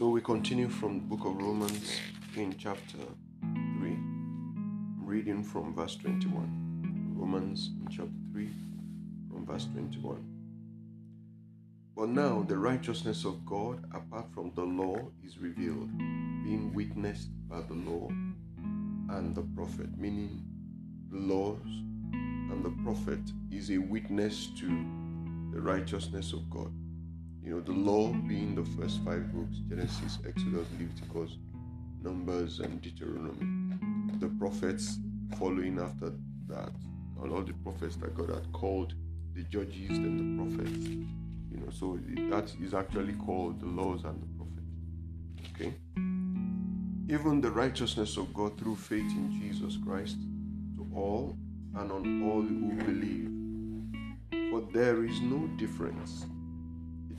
So we continue from the book of Romans in chapter 3. I'm reading from verse 21. Romans in chapter 3 from verse 21. But now the righteousness of God apart from the law is revealed, being witnessed by the law and the prophet, meaning the laws and the prophet is a witness to the righteousness of God. You know, the law being the first five books Genesis, Exodus, Leviticus, Numbers, and Deuteronomy. The prophets following after that, all the prophets that God had called, the judges and the prophets. You know, so that is actually called the laws and the prophets. Okay? Even the righteousness of God through faith in Jesus Christ to all and on all who believe. For there is no difference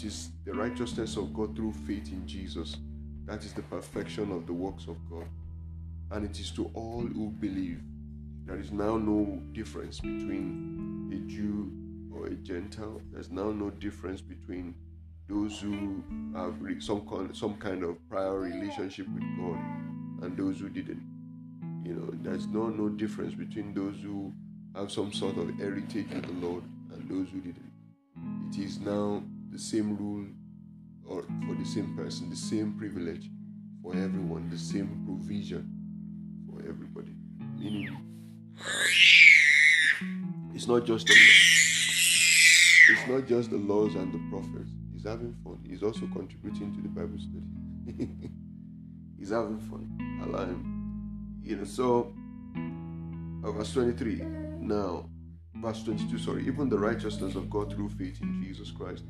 it is the righteousness of God through faith in Jesus. That is the perfection of the works of God. And it is to all who believe. There is now no difference between a Jew or a Gentile. There's now no difference between those who have some kind, some kind of prior relationship with God and those who didn't. You know, there's no no difference between those who have some sort of heritage with the Lord and those who didn't. It is now same rule or for the same person, the same privilege for everyone, the same provision for everybody. Meaning, it's not just the it's not just the laws and the prophets. He's having fun. He's also contributing to the Bible study. He's having fun. Allow him. You know, so uh, verse 23. Now, verse 22, sorry, even the righteousness of God through faith in Jesus Christ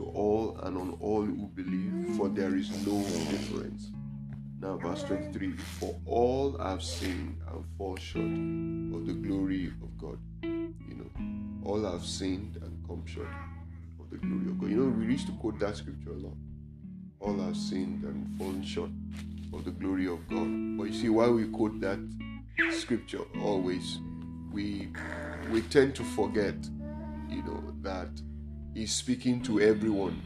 to all and on all who believe, for there is no difference. Now, verse 23 For all have sinned and fall short of the glory of God. You know, all have sinned and come short of the glory of God. You know, we used to quote that scripture a lot. All have sinned and fallen short of the glory of God. But you see, why we quote that scripture always, we we tend to forget, you know, that He's speaking to everyone.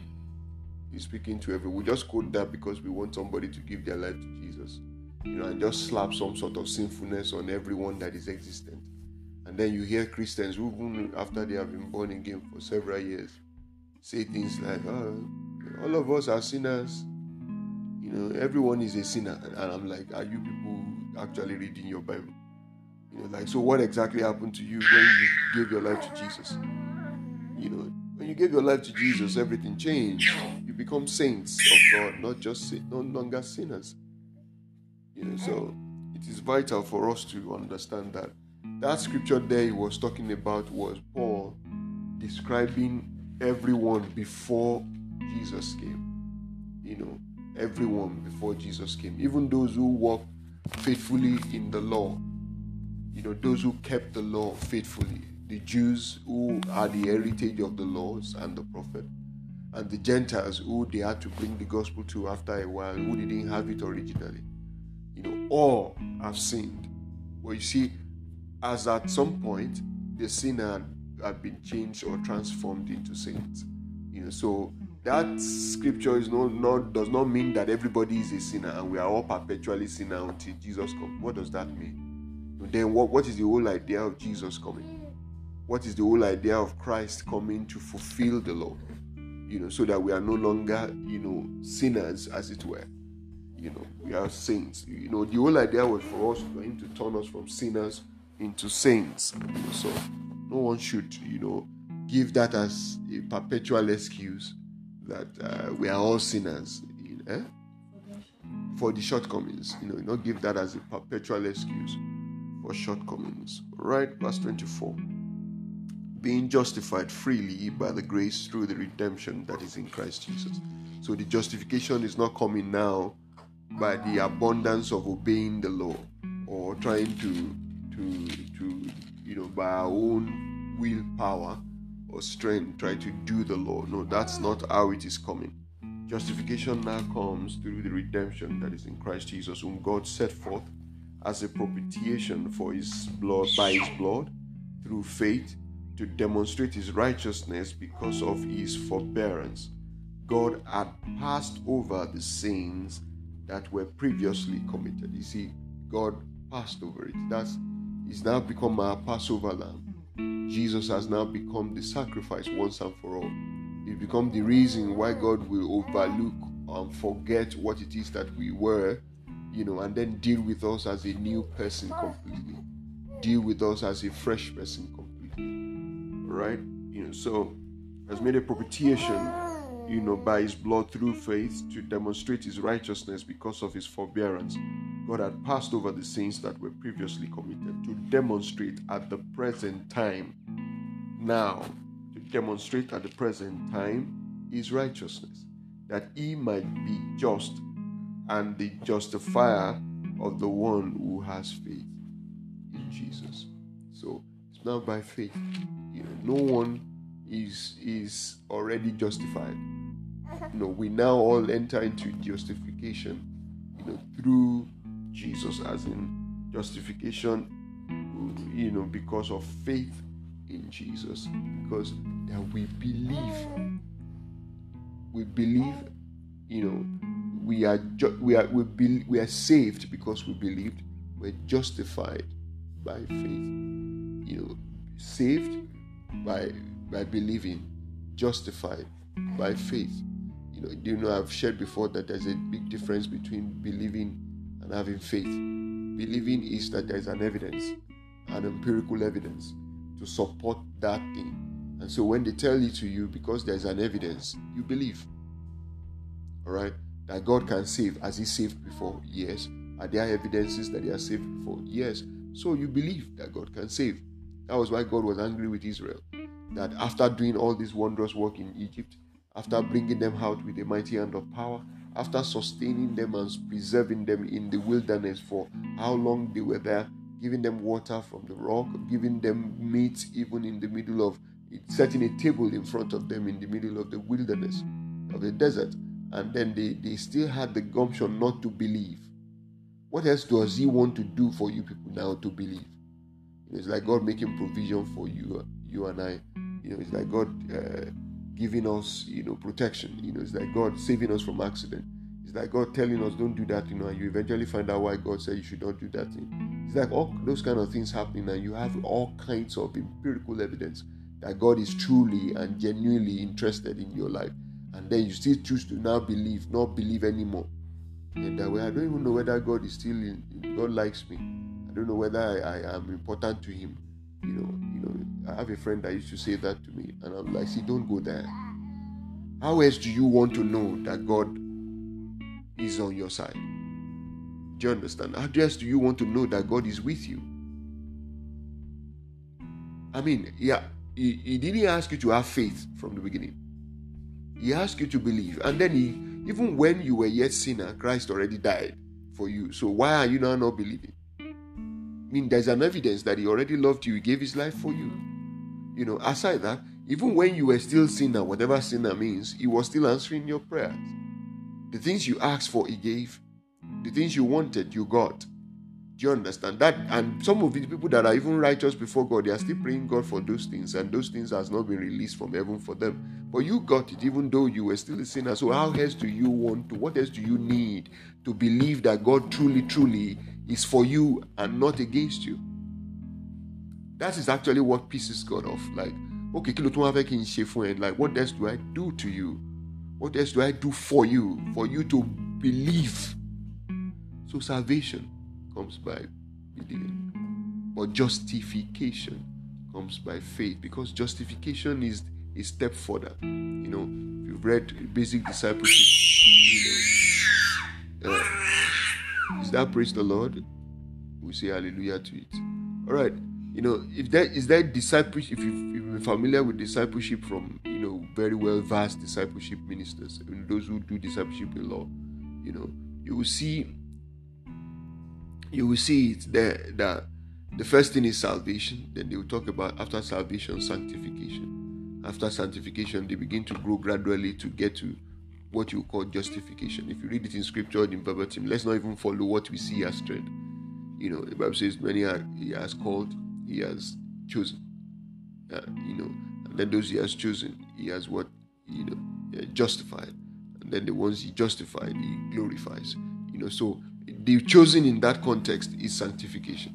He's speaking to everyone. We just quote that because we want somebody to give their life to Jesus. You know, and just slap some sort of sinfulness on everyone that is existent. And then you hear Christians even after they have been born again for several years, say things like, oh, all of us are sinners. You know, everyone is a sinner. And I'm like, are you people actually reading your Bible? You know, like, so what exactly happened to you when you gave your life to Jesus? You know, when you gave your life to Jesus, everything changed. You become saints of God, not just no longer sinners. You know, so it is vital for us to understand that that scripture there he was talking about was Paul describing everyone before Jesus came. You know, everyone before Jesus came, even those who walked faithfully in the law. You know, those who kept the law faithfully the Jews who are the heritage of the laws and the prophet, and the Gentiles who they had to bring the gospel to after a while, who didn't have it originally. You know, all have sinned. Well, you see, as at some point the sinner had been changed or transformed into saints. You know, so that scripture is not, not does not mean that everybody is a sinner and we are all perpetually sinner until Jesus comes. What does that mean? Then what, what is the whole idea of Jesus coming? What is the whole idea of Christ coming to fulfill the law? You know, so that we are no longer, you know, sinners, as it were. You know, we are saints. You know, the whole idea was for us for him to turn us from sinners into saints. You know, so no one should, you know, give that as a perpetual excuse that uh, we are all sinners. You know, eh? For the shortcomings, you know, not give that as a perpetual excuse for shortcomings. Right, verse 24 being justified freely by the grace through the redemption that is in Christ Jesus. So the justification is not coming now by the abundance of obeying the law or trying to to to you know by our own willpower or strength try to do the law. No, that's not how it is coming. Justification now comes through the redemption that is in Christ Jesus, whom God set forth as a propitiation for his blood by his blood through faith to demonstrate his righteousness because of his forbearance, God had passed over the sins that were previously committed. You see, God passed over it. That's He's now become our Passover lamb. Jesus has now become the sacrifice once and for all. He's become the reason why God will overlook and forget what it is that we were, you know, and then deal with us as a new person completely. Deal with us as a fresh person completely. Right? You know, so has made a propitiation you know, by his blood through faith to demonstrate his righteousness because of his forbearance. God had passed over the sins that were previously committed to demonstrate at the present time, now, to demonstrate at the present time his righteousness, that he might be just and the justifier of the one who has faith in Jesus. So now by faith. No one is is already justified. You know, we now all enter into justification, you know, through Jesus, as in justification, you know, because of faith in Jesus, because that we believe, we believe, you know, we are ju- we are we be- we are saved because we believed. We're justified by faith. You know, saved by by believing, justified by faith. You know, you know, I've shared before that there's a big difference between believing and having faith. Believing is that there's an evidence, an empirical evidence to support that thing. And so when they tell it to you because there's an evidence, you believe. All right? That God can save. Has He saved before? Yes. Are there evidences that He has saved before? Yes. So you believe that God can save. That was why God was angry with Israel that after doing all this wondrous work in Egypt, after bringing them out with a mighty hand of power, after sustaining them and preserving them in the wilderness for how long they were there, giving them water from the rock, giving them meat even in the middle of setting a table in front of them in the middle of the wilderness of the desert, and then they, they still had the gumption not to believe. What else does He want to do for you people now to believe? It's like God making provision for you, you and I you know, it's like God uh, giving us, you know, protection. You know, it's like God saving us from accident. It's like God telling us, don't do that, you know, and you eventually find out why God said you should not do that thing. It's like all those kind of things happening, and you have all kinds of empirical evidence that God is truly and genuinely interested in your life. And then you still choose to now believe, not believe anymore. And that way, I don't even know whether God is still in, God likes me. Don't know whether I, I am important to Him. You know, you know, I have a friend that used to say that to me, and I'm like, see, don't go there. How else do you want to know that God is on your side? Do you understand? How else do you want to know that God is with you? I mean, yeah, he, he didn't ask you to have faith from the beginning. He asked you to believe. And then he, even when you were yet sinner, Christ already died for you. So why are you now not believing? Mean, there's an evidence that He already loved you. He gave His life for you. You know, aside that, even when you were still sinner, whatever sinner means, He was still answering your prayers. The things you asked for, He gave. The things you wanted, you got. Do you understand that? And some of these people that are even righteous before God, they are still praying God for those things, and those things has not been released from heaven for them. But you got it, even though you were still a sinner. So how else do you want to? What else do you need to believe that God truly, truly is for you and not against you. That is actually what pisses God off. Like, okay, kí ló tún wá? Like, what else do I do to you? What else do I do for you? For you to believe. So salvation comes by believing. But justification comes by faith because justification is a step further. You know, if you've read basic discipleship, you know, uh, is that praise the Lord? We say hallelujah to it. All right. You know, if that is that discipleship, if you've, familiar with discipleship from you know very well vast discipleship ministers, and those who do discipleship a lot, you know, you will see you will see it there that the first thing is salvation. Then they will talk about after salvation, sanctification. After sanctification, they begin to grow gradually to get to what you call justification. If you read it in scripture in verbatim, let's not even follow what we see as trend. You know, the Bible says, many are, he has called, he has chosen. Uh, you know, and then those he has chosen, he has what, you know, uh, justified, and then the ones he justified, he glorifies. You know, so the chosen in that context is sanctification.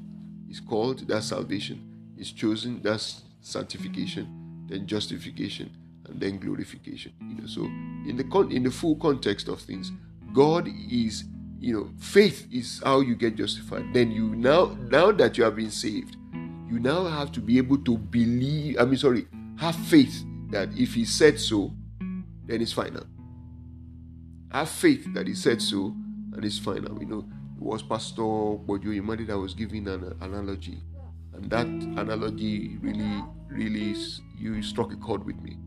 It's called that salvation. It's chosen that's sanctification, then justification, and then glorification. You know, so in the con- in the full context of things, God is you know faith is how you get justified. Then you now now that you have been saved, you now have to be able to believe. I mean, sorry, have faith that if He said so, then it's final. Have faith that He said so, and it's final. You know, it was Pastor Poju Oyemade that was giving an analogy, and that analogy really, really, you struck a chord with me.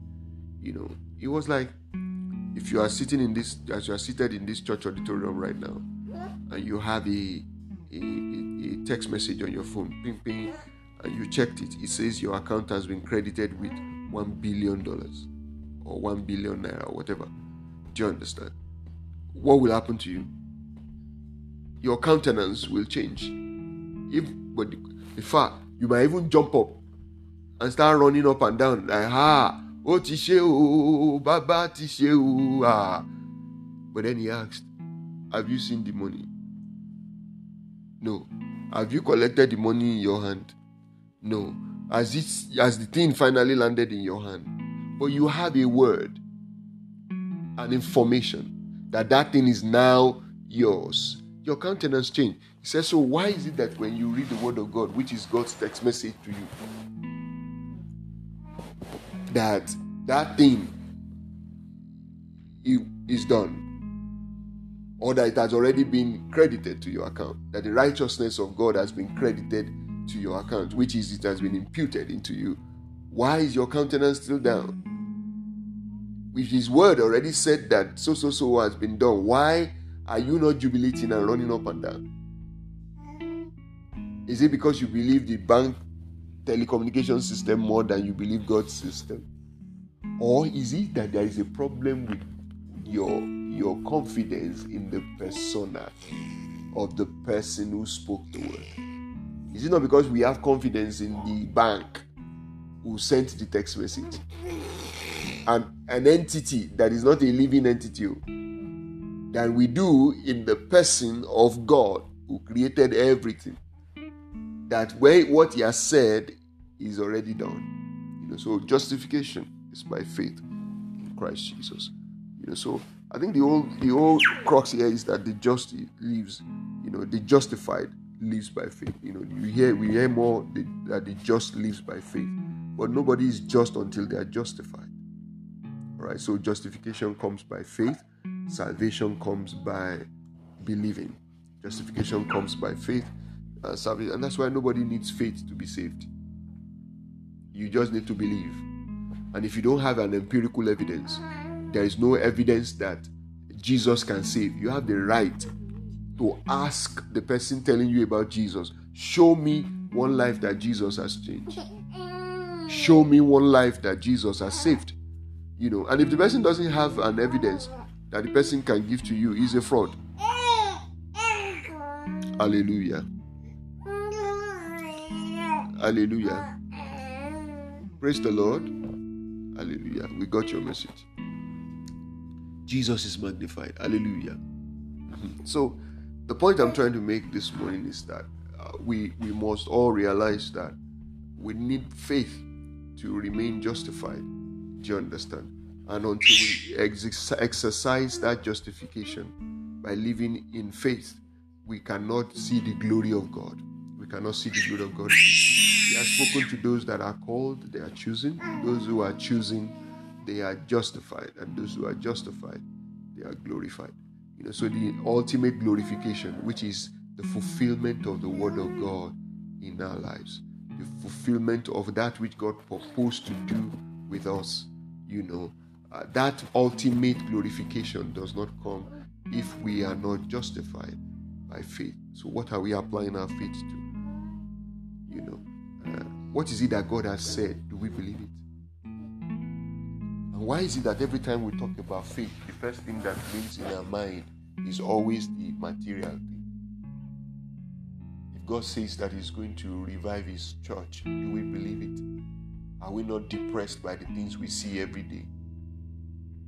You know, it was like if you are sitting in this, as you are seated in this church auditorium right now, and you have a a, a text message on your phone, ping ping, and you checked it, it says your account has been credited with one billion dollars or one billion naira or whatever. Do you understand? What will happen to you? Your countenance will change. If but in fact, you might even jump up and start running up and down like ah ó ti ṣe o bàbá ti ṣe o. Ah. But then he asked have you seen the money? No. Have you collected the money in your hand? No. As it as the thing finally landed in your hand. But you have a word an information that that thing is now yours. Your countenance changed he says so why is it that when you read the word of god which is god's text message to you that that thing is done. Or that it has already been credited to your account. That the righteousness of god has been credited to your account which is it has been imputed into you. Why is your countenance still down? If his word already said that so so so has been done why are you not jubilating and running up and down? Is it because you believe the bank telecommunication system more than you believe God's system? Or is it that there is a problem with your your confidence in the persona of the person who spoke the word? Is it not because we have confidence in the bank who sent the text message? And an entity that is not a living entity oh, than we do in the person of God who created everything that where what he has said is already done. You know, so justification is by faith in Christ Jesus. You know, so I think the whole the whole crux here is that the just lives, you know, the justified lives by faith. You know, you hear we hear more the, that the just lives by faith, but nobody is just until they are justified. All right, so justification comes by faith, salvation comes by believing. Justification comes by faith, uh, and that's why nobody needs faith to be saved. You just need to believe. And if you don't have an empirical evidence, there is no evidence that Jesus can save. You have the right to ask the person telling you about Jesus, show me one life that Jesus has changed. Show me one life that Jesus has saved. You know, and if the person doesn't have an evidence that the person can give to you, is a fraud. Hallelujah. Hallelujah. Praise the Lord. Hallelujah. We got your message. Jesus is magnified. Hallelujah. So, the point I'm trying to make this morning is that uh, we we must all realize that we need faith to remain justified. Do you understand? And until we ex- exercise that justification by living in faith, we cannot see the glory of God. Cannot see the glory of God. He has spoken to those that are called, they are choosing. Those who are choosing, they are justified. And those who are justified, they are glorified. You know, so the ultimate glorification, which is the fulfillment of the word of God in our lives, the fulfillment of that which God proposed to do with us, you know, uh, that ultimate glorification does not come if we are not justified by faith. So, what are we applying our faith to? You know, uh, what is it that God has said? Do we believe it? And why is it that every time we talk about faith, the first thing that comes in our mind is always the material thing? If God says that He's going to revive His church, do we believe it? Are we not depressed by the things we see every day?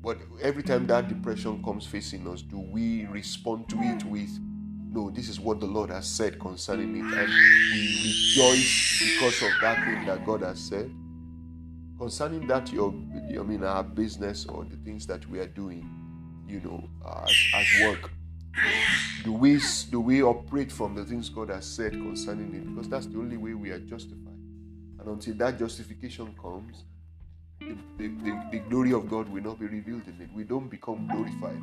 But every time that depression comes facing us, do we respond to it with, no, this is what the Lord has said concerning it, and we rejoice because of that thing that God has said? Concerning that, your, I mean, our business or the things that we are doing, you know, uh, as, as work, do we do we operate from the things God has said concerning it? Because that's the only way we are justified. And until that justification comes, the, the, the, the, glory of God will not be revealed in it. We don't become glorified.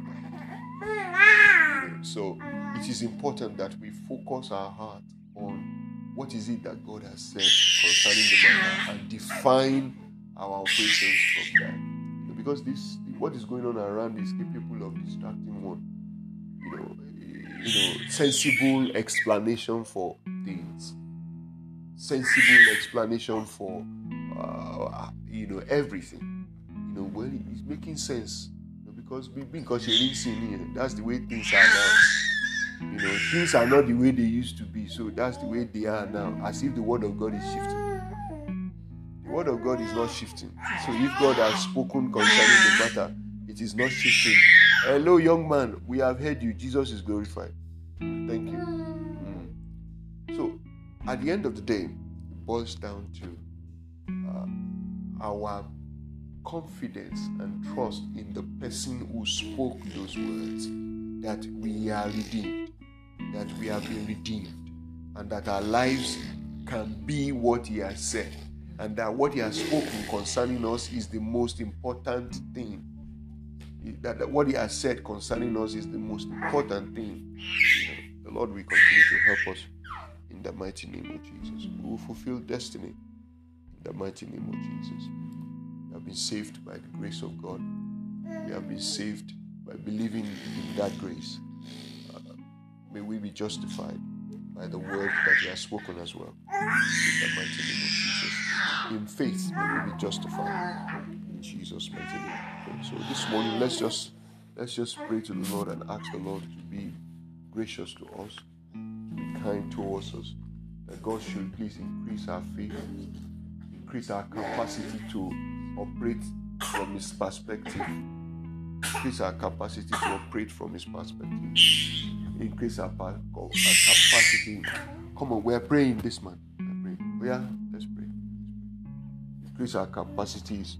So it is important that we focus our heart on what is it that God has said concerning the matter and define our operations from that. Because this what is going on around is capable of distracting one. You know, you know, sensible explanation for things. Sensible explanation for uh, you know, everything. You know, well, it's making sense. Because because you're listening here, that's the way things are now. You know, things are not the way they used to be, so that's the way they are now, as if the word of God is shifting. The word of God is not shifting. So if God has spoken concerning the matter, it is not shifting. Hello, young man, we have heard you. Jesus is glorified. Thank you. Mm. So, at the end of the day, it boils down to uh, our confidence and trust in the person who spoke those words that we are redeemed, that we have been redeemed, and that our lives can be what He has said, and that what He has spoken concerning us is the most important thing. That, what He has said concerning us is the most important thing. The Lord will continue to help us in the mighty name of Jesus. We will fulfill destiny in the mighty name of Jesus. Have been saved by the grace of God. We have been saved by believing in that grace. Uh, may we be justified by the word that He has spoken as well. In the mighty name of Jesus. In faith, may we be justified. In Jesus' mighty name. So this morning, let's just let's just pray to the Lord and ask the Lord to be gracious to us, to be kind towards us, that God should please increase our faith increase our capacity to operate from His perspective. Increase our capacity to operate from His perspective. Increase our, our capacity. Come on, we're praying this man. We're. Oh, let's pray. Increase our capacities,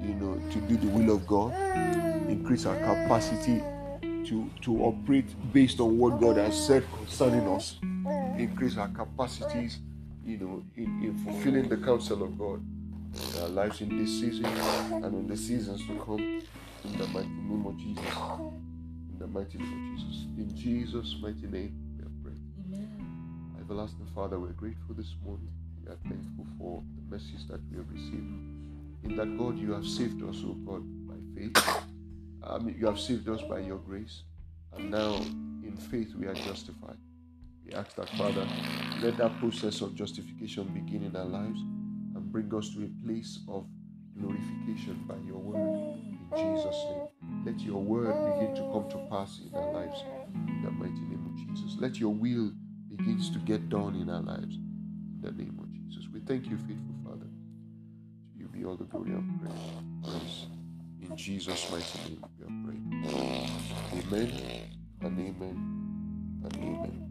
you know, to do the will of God. Increase our capacity to, to operate based on what God has said concerning us. Increase our capacities you know, in, in fulfilling the counsel of God in our lives in this season and in the seasons to come. In the mighty name of Jesus. In the mighty name of Jesus. In Jesus' mighty name, we are praying. Amen. Everlasting Father, we're grateful this morning. We are thankful for the message that we have received. In that, God, you have saved us, oh God, by faith. Mean, you have saved us by your grace. And now, in faith, we are justified. We ask that, Father, let that process of justification begin in our lives bring us to a place of glorification by your word. In Jesus' name. Let your word begin to come to pass in our lives. In the mighty name of Jesus. Let your will begins to get done in our lives. In the name of Jesus. We thank you, faithful Father. To you be all the glory and praise. In Jesus' mighty name we are praying. Amen and amen and amen.